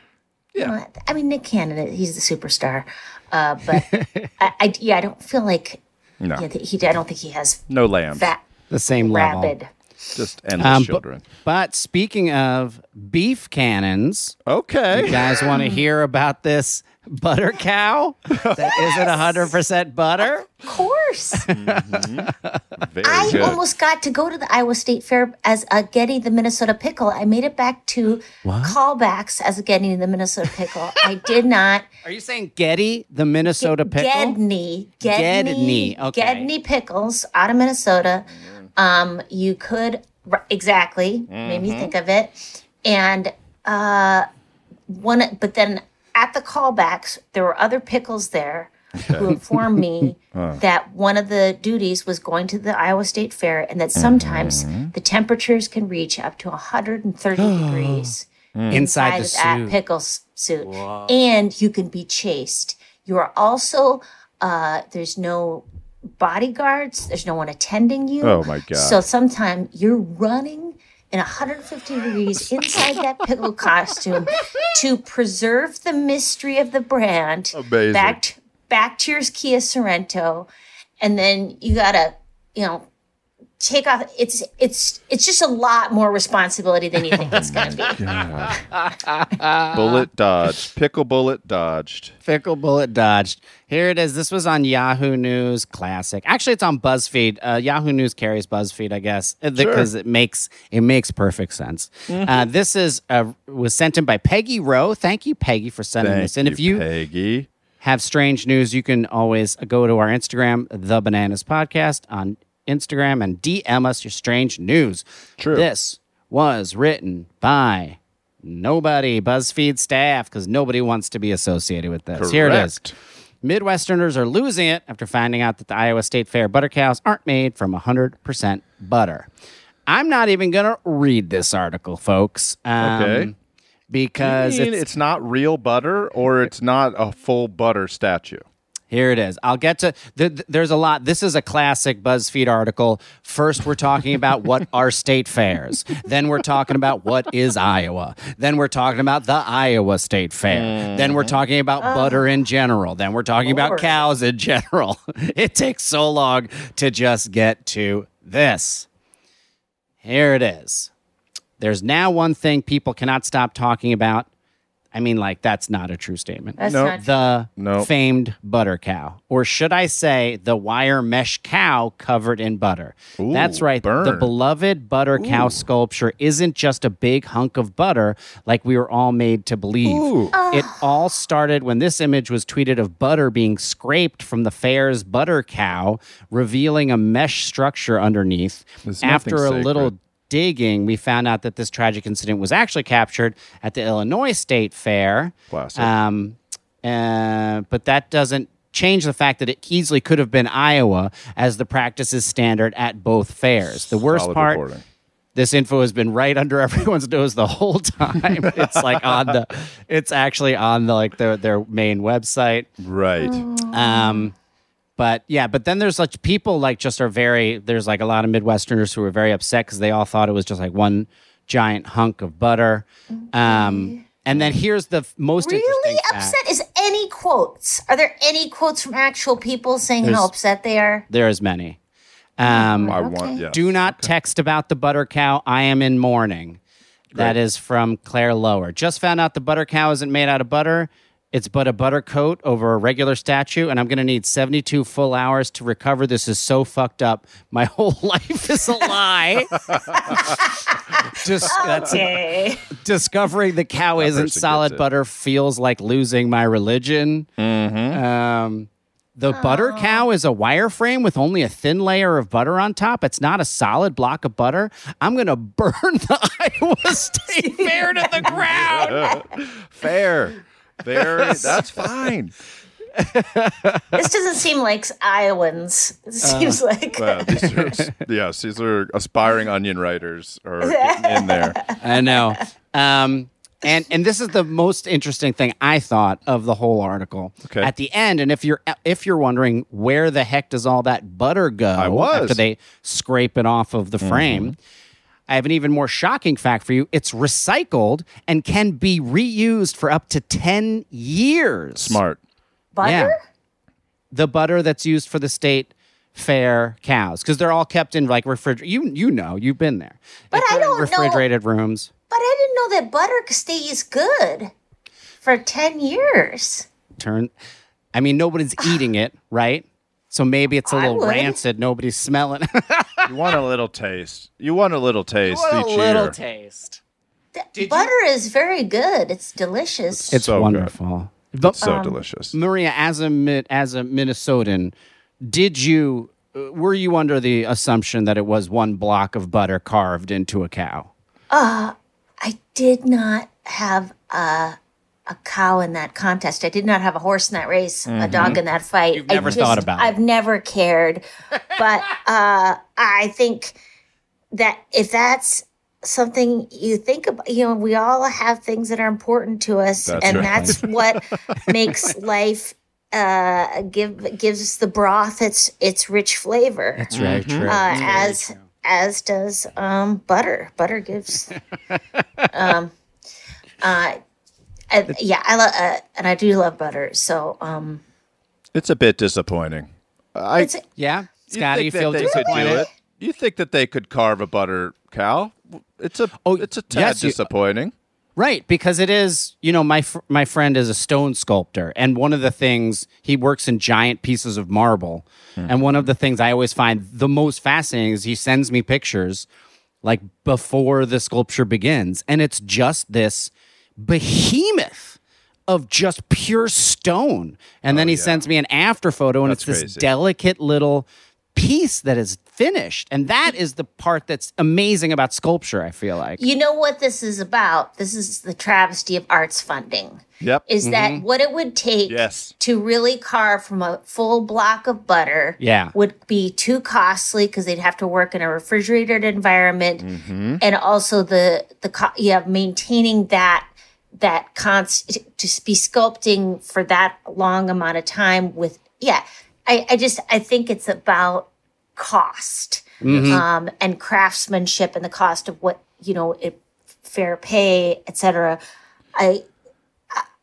Yeah. I mean, Nick Cannon, he's the superstar, uh, but *laughs* I, I, yeah, I don't feel like No, yeah, he. I don't think he has no lambs. that The same level. rabid. Just endless Um, bu- children. But speaking of beef cannons, okay. you guys want to hear about this butter cow that isn't 100% butter? Of course. *laughs* Very I good. almost got to go to the Iowa State Fair as a Getty the Minnesota Pickle. I made it back to callbacks as a Getty the Minnesota Pickle. I did not. Are you saying Getty, the Minnesota pickle? Gedney. Gedney, Gedney. okay. Gedney Pickles out of Minnesota. Um, you could r- exactly made me think of it, and uh, one. But then at the callbacks, there were other pickles there who informed me *laughs* that one of the duties was going to the Iowa State Fair, and that sometimes the temperatures can reach up to *gasps* 130 degrees Inside the of that pickle s- suit, and you can be chased. You are also uh, there's no bodyguards. There's no one attending you. Oh, my God. So sometimes you're running in 150 degrees inside that pickle costume to preserve the mystery of the brand. Amazing. Back back to your Kia Sorento, and then you gotta you know take off. It's it's it's just a lot more responsibility than you think it's gonna be. *laughs* *laughs* bullet dodged. Pickle bullet dodged. Pickle bullet dodged. Here it is. This was on Yahoo News Classic. Actually, it's on BuzzFeed. Uh, Yahoo News carries BuzzFeed, I guess, uh, because it makes it makes perfect sense. Mm-hmm. Uh, this is uh, was sent in by Peggy Rowe. Thank you, Peggy, for sending Thank this. And you, if you Peggy. have strange news, you can always go to our Instagram, The Bananas Podcast, on Instagram and DM us your strange news. True. This was written by nobody, BuzzFeed staff, because nobody wants to be associated with this. Here it is. Midwesterners are losing it after finding out that the Iowa State Fair butter cows aren't made from 100% butter. I'm not even going to read this article, folks. um, Okay. Because it's, it's not real butter or it's not a full butter statue. Here it is. I'll get to. Th- th- there's a lot. This is a classic BuzzFeed article. First, we're talking about what *laughs* are state fairs. Then we're talking about what is Iowa. Then we're talking about the Iowa State Fair. Then we're mm. talking about ah. butter in general. Then we're talking about cows in general. *laughs* it takes so long to just get to this. Here it is. There's now one thing people cannot stop talking about. I mean, like, that's not a true statement That's Nope. not the Nope. famed butter cow, or should I say, the wire mesh cow covered in butter. Ooh, That's right. The burn. beloved butter cow sculpture isn't just a big hunk of butter like we were all made to believe. Ooh. It all started when this image was tweeted of butter being scraped from the fair's butter cow, revealing a mesh structure underneath. There's After a nothing little sacred. Digging, we found out that this tragic incident was actually captured at the Illinois State Fair. Classic. Um, uh, but that doesn't change the fact that it easily could have been Iowa, as the practice is standard at both fairs. The worst Solid part. reporting. This info has been right under *laughs* everyone's nose the whole time. *laughs* it's like on the, it's actually on the like their their main website. Right. Um, but yeah, but then there's like people like just are very. There's like a lot of Midwesterners who were very upset because they all thought it was just like one giant hunk of butter. Um, and then here's the most really interesting fact. upset. Is any quotes? Are there any quotes from actual people saying how There's- upset they are? There is many. Um, I Okay. want, yes. Do not text about the butter cow. I am in mourning. That Great. is from Claire Lower. Just found out the butter cow isn't made out of butter. It's but a butter coat over a regular statue, and I'm going to need 72 full hours to recover. This is so fucked up. My *laughs* whole life is a lie. *laughs* Just that's Okay. *laughs* discovering the cow isn't solid butter feels like losing my religion. Mm-hmm. Um, The butter cow is a wireframe with only a thin layer of butter on top. It's not a solid block of butter. I'm going to burn the Iowa State Fair to the ground. Fair. Very. *laughs* That's fine. This doesn't seem like Iowans. It seems like Well, these are, yes, these are aspiring onion writers are in there. *laughs* I know. Um, and and this is the most interesting thing I thought of the whole article. Okay. At the end, and if you're if you're wondering where the heck does all that butter go I was. Mm-hmm. after they scrape it off of the frame, I have an even more shocking fact for you. It's recycled and can be reused for up to ten years. Smart. butter. Yeah. The butter that's used for the state fair cows because they're all kept in like refrigerated. You you know you've been there. But If I they're in don't know- refrigerated rooms. But I didn't know that butter stays good for ten years. turn. I mean, nobody's eating *sighs* it, right? So maybe it's a I little would. rancid. Nobody's smelling. *laughs* You want a little taste. You want a little taste a each little year. taste. Th- butter is very good. It's delicious. It's So good. wonderful. But so delicious. Maria, as a Mi- as a Minnesotan, did you uh, were you under the assumption that it was one block of butter carved into a cow? I did not have a a cow in that contest. I did not have a horse in that race, a dog in that fight. Mm-hmm. You've never I thought about it. I've never cared, *laughs* but uh, I think that if that's something you think about, you know, we all have things that are important to us, That's and right. that's *laughs* what makes life uh give gives the broth its its rich flavor That's very true. uh, as as does um, butter. Butter gives. *laughs* um, uh, I, yeah, I love, uh, and I do love butter. So, um, It's a bit disappointing. I it's Yeah, you Scotty, you think feel that they could do disappointed? it? You think that they could carve a butter cow? It's a Oh, it's a tad yes, you- disappointing. Right, because it is, you know, my fr- my friend is a stone sculptor, and one of the things he works in giant pieces of marble, and one of the things I always find the most fascinating is he sends me pictures like before the sculpture begins, and it's just this behemoth of just pure stone, and then oh, he sends me an after photo, and That's it's this delicate little piece that is finished, and that is the part that's amazing about sculpture. I feel like. you know what this is about. This is the travesty of arts funding. Yep. Is that mm-hmm. what it would take Yes. to really carve from a full block of butter? Yeah. would be too costly because they'd have to work in a refrigerated environment, mm-hmm. and also the the co- yeah maintaining that that const to be sculpting for that long amount of time with yeah. I, I just I think it's about cost um, and craftsmanship and the cost of what you know it, fair pay etc. I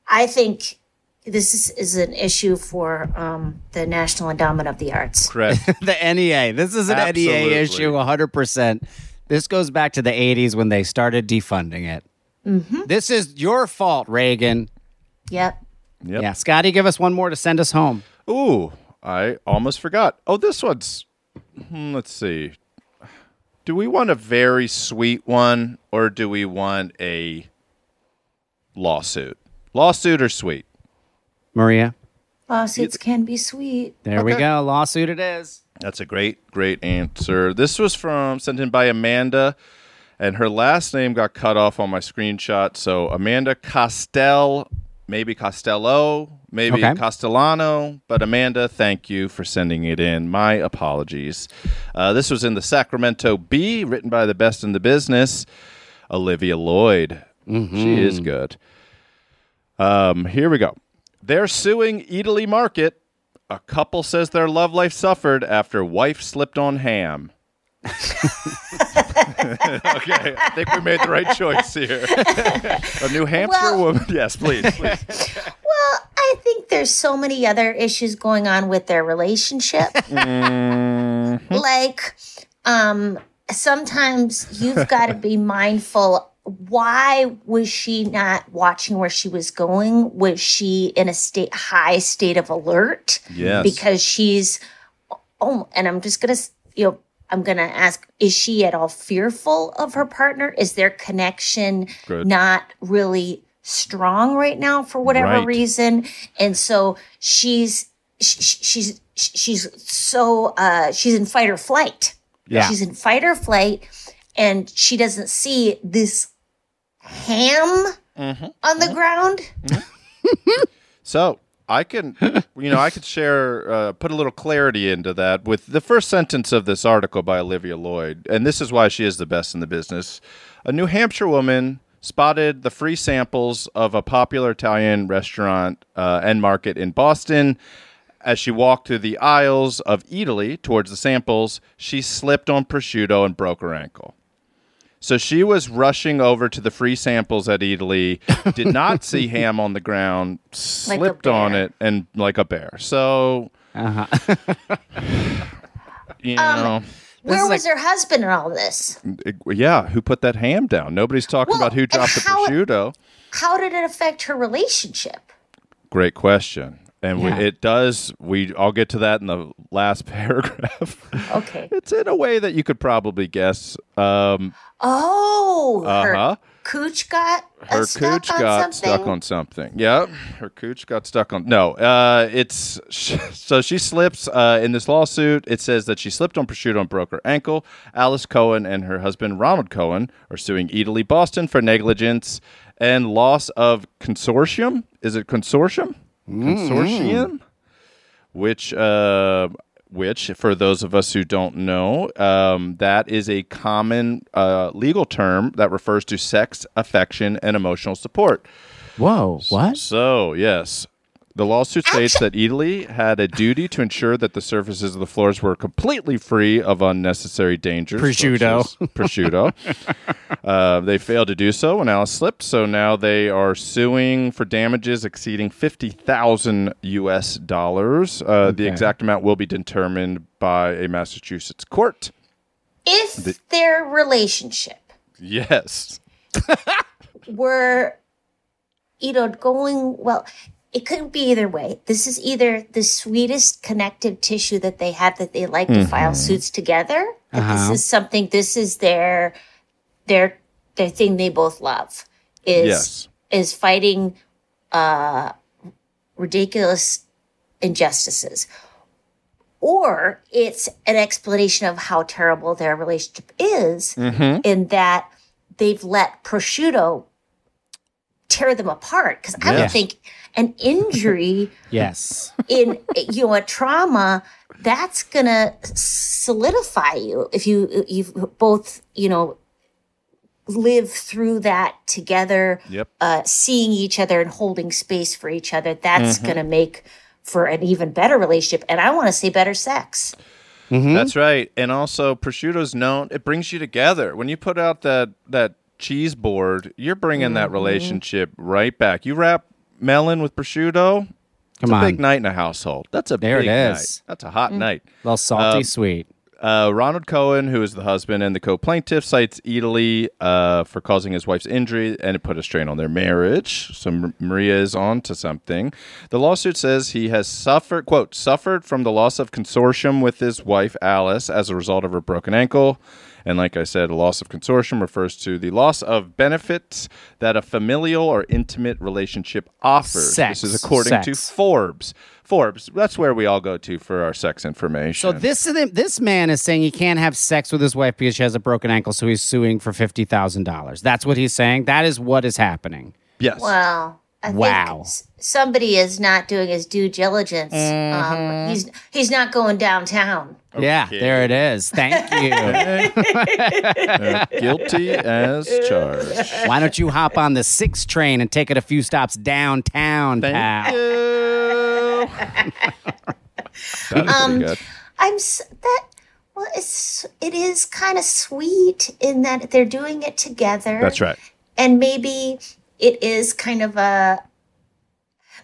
I think this is, is an issue for um, the National Endowment of the Arts. Correct. *laughs* the NEA. This is an Absolutely. NEA issue 100%. This goes back to the 80s when they started defunding it. This is your fault, Reagan. Yep. Yep. Yeah, Scotty, give us one more to send us home. Ooh, I almost forgot. Oh, this one's. hmm, let's see. Do we want a very sweet one or do we want a lawsuit? Lawsuit or sweet? Maria, Lawsuits can be sweet. there we go. Lawsuit it is. That's a great, great answer. This was from sent in by Amanda, and her last name got cut off on my screenshot. So Amanda Costel, maybe Costello, maybe Okay. Castellano, but Amanda, thank you for sending it in. My apologies. Uh, this was in the Sacramento Bee, written by the best in the business, Olivia Lloyd. She is good. Um, here we go. They're suing Eataly Market. A couple says their love life suffered after wife slipped on ham. *laughs* *laughs* okay, I think we made the right choice here. A New Hampshire Well- woman. Yes, please, please. *laughs* Well, I think there's so many other issues going on with their relationship. Like, um, sometimes you've got to be *laughs* mindful. Why was she not watching where she was going? Was she in a state high state of alert? Yes. Because she's oh, and I'm just gonna you know. I'm going to ask, is she at all fearful of her partner? Is their connection Good. not really strong right now for whatever Right. reason? And so she's sh- sh- she's she's so uh, she's in fight or flight. Yeah. she's in fight or flight, and she doesn't see this ham Mm-hmm. on the ground. *laughs* So I can, *laughs* you know, I could share, uh, put a little clarity into that with the first sentence of this article by Olivia Lloyd, and this is why she is the best in the business. A New Hampshire woman spotted the free samples of a popular Italian restaurant uh, and market in Boston. As she walked through the aisles of Eataly towards the samples, she slipped on prosciutto and broke her ankle. So she was rushing over to the free samples at Eataly, did not *laughs* see ham on the ground, Like slipped on it, and like a bear. So, uh-huh. you *laughs* um, know, Where is was her husband in all this? yeah, who put that ham down? Nobody's talking Well, about who and dropped the how- prosciutto. How did it affect her relationship? Great question. And Yeah. we, it does. We I'll get to that in the last *laughs* paragraph. Okay. it's in a way that you could probably guess. Um, Oh, Uh-huh. her cooch got uh, her stuck cooch on got something. stuck on something. Yeah, her cooch got stuck on. No, uh, it's *laughs* so she slips uh, in this lawsuit. It says that she slipped on prosciutto and broke her ankle. Alice Cohen and her husband Ronald Cohen are suing Eataly Boston for negligence and loss of consortium. Is it consortium? Consortium, which. Uh, which, for those of us who don't know, um, that is a common uh, legal term that refers to sex, affection, and emotional support. Whoa, what? So, yes. The lawsuit states that Eataly had a duty to ensure that the surfaces of the floors were completely free of unnecessary dangers. such Prosciutto. prosciutto. *laughs* uh, they failed to do so when Alice slipped, so now they are suing for damages exceeding 50,000 US dollars. Uh, The exact amount will be determined by a Massachusetts court. If their relationship Yes. *laughs* were, you know, going well, it couldn't be either way. This is either the sweetest connective tissue that they have that they like to file suits together. Uh-huh. this is something. This is their their their thing they both love. Is Yes. is fighting uh, ridiculous injustices. Or it's an explanation of how terrible their relationship is, in that they've let prosciutto tear them apart. Because I Yeah. would think an *laughs* injury Yes. in you know a trauma that's gonna solidify you if you you've both you know live through that together Yep. uh seeing each other and holding space for each other that's Mm-hmm. gonna make for an even better relationship and i want to say better sex That's right. And also, prosciutto's known. It brings you together. When you put out that that cheese board, you're bringing that Mm-hmm. relationship right back. You wrap melon with prosciutto. It's Come a on. big night in a household. That's a There it big is. night. That's a hot night. Well, salty, Um, sweet. Uh, Ronald Cohen, who is the husband and the co-plaintiff, cites Eataly uh, for causing his wife's injury, and it put a strain on their marriage. So M- Maria is on to something. The lawsuit says he has suffered, quote, suffered from the loss of consortium with his wife Alice as a result of her broken ankle. And like I said, a loss of consortium refers to the loss of benefits that a familial or intimate relationship offers. Sex. This is according to Forbes. Forbes. That's where we all go to for our sex information. So this this man is saying he can't have sex with his wife because she has a broken ankle, so he's suing for fifty thousand dollars. That's what he's saying. That is what is happening. yes. well I Wow. think somebody is not doing his due diligence. Mm-hmm. Um, he's he's not going downtown. Yeah, there it is. Thank *laughs* you. Guilty as charged. Why don't you hop on the six train and take it a few stops downtown, Thank pal? you. *laughs* That Um, pretty good. I'm s- that. Well, it's it is kind of sweet in that they're doing it together. That's right. and maybe it is kind of a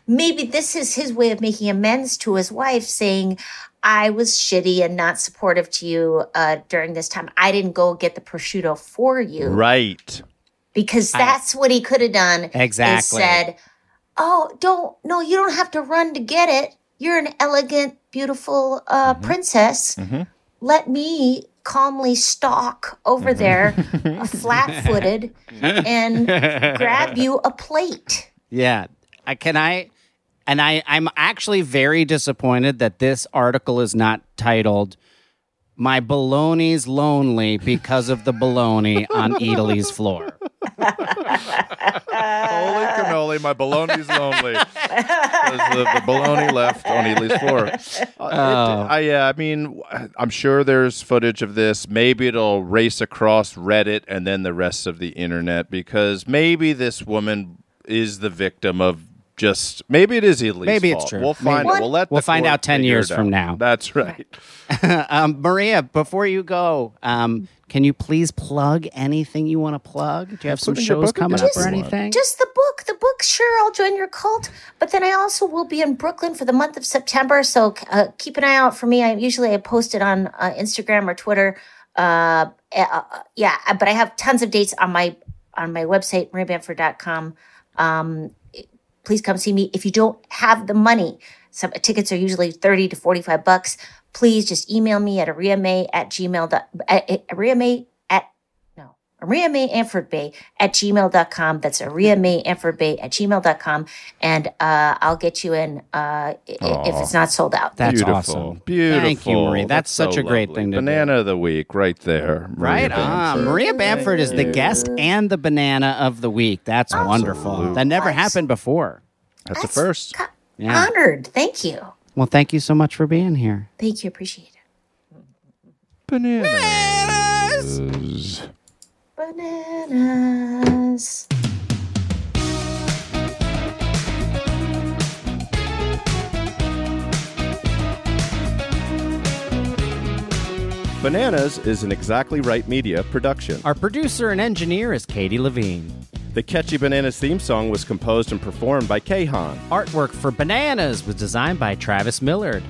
maybe this is his way of making amends to his wife saying i was shitty and not supportive to you uh, during this time i didn't go get the prosciutto for you Right. because that's what he could have done Exactly. said oh don't no you don't have to run to get it you're an elegant beautiful uh, Mm-hmm. princess let me calmly stalk over there *laughs* flat-footed and grab you a plate Yeah. Uh, can I? And I, I'm actually very disappointed that this article is not titled My Baloney's Lonely because of the baloney on *laughs* Eataly's floor. Holy cannoli, my baloney's lonely. 'Cause the, the baloney left on Ely's floor. Uh, it- Oh. I, yeah, I mean, I'm sure there's footage of this. Maybe it'll race across Reddit and then the rest of the internet because maybe this woman is the victim of just maybe it is Ely's Maybe it's fault. true. We'll find Maybe. it. We'll let We'll the find court out 10 figure years it from now. That's right. *laughs* um, Maria, before you go, um, can you please plug anything you want to plug? Do you have some Put your shows book coming again. up or Just- anything? Just the book. The book, sure, I'll join your cult. But then I also will be in Brooklyn for the month of September. So uh, keep an eye out for me. I usually I post it on uh, Instagram or Twitter. Uh, uh, yeah, but I have tons of dates on my on my website, mariabamford.com. Um, please come see me. If you don't have the money, some tickets are usually 30 to 45 bucks. Please just email me at ariamay at gmail. ariamay at no, Aria May Amford Bay at gmail.com. That's Aria May Amford Bay at gmail.com. And uh, I'll get you in uh, i- if it's not sold out. That's Beautiful. awesome. Beautiful. Thank you, Marie. That's, such so a great lovely. thing to do. Banana of the week, right there. do. Right Maria on. Bamford. Maria Bamford is the guest and the banana of the week. That's wonderful. That never happened before. That's a first. Co- Yeah. Honored. Thank you. Well, thank you so much for being here. Thank you. Appreciate it. Bananas. Bananas. Bananas is an Exactly Right Media production. Our producer and engineer is Katie Levine. The Catchy Bananas theme song was composed and performed by Kahan. Artwork for Bananas was designed by Travis Millard.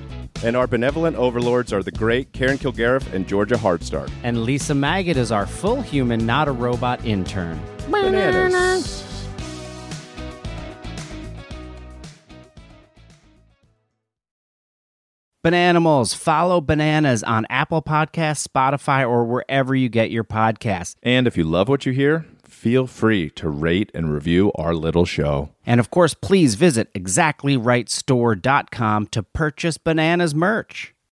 And our benevolent overlords are the great Karen Kilgariff and Georgia Hardstark. And Lisa Maggot is our full human, not a robot intern. Bananas. Bananimals, follow Bananas on Apple Podcasts, Spotify, or wherever you get your podcasts. And if you love what you hear, feel free to rate and review our little show. And of course, please visit exactlyrightstore.com to purchase Bananas merch.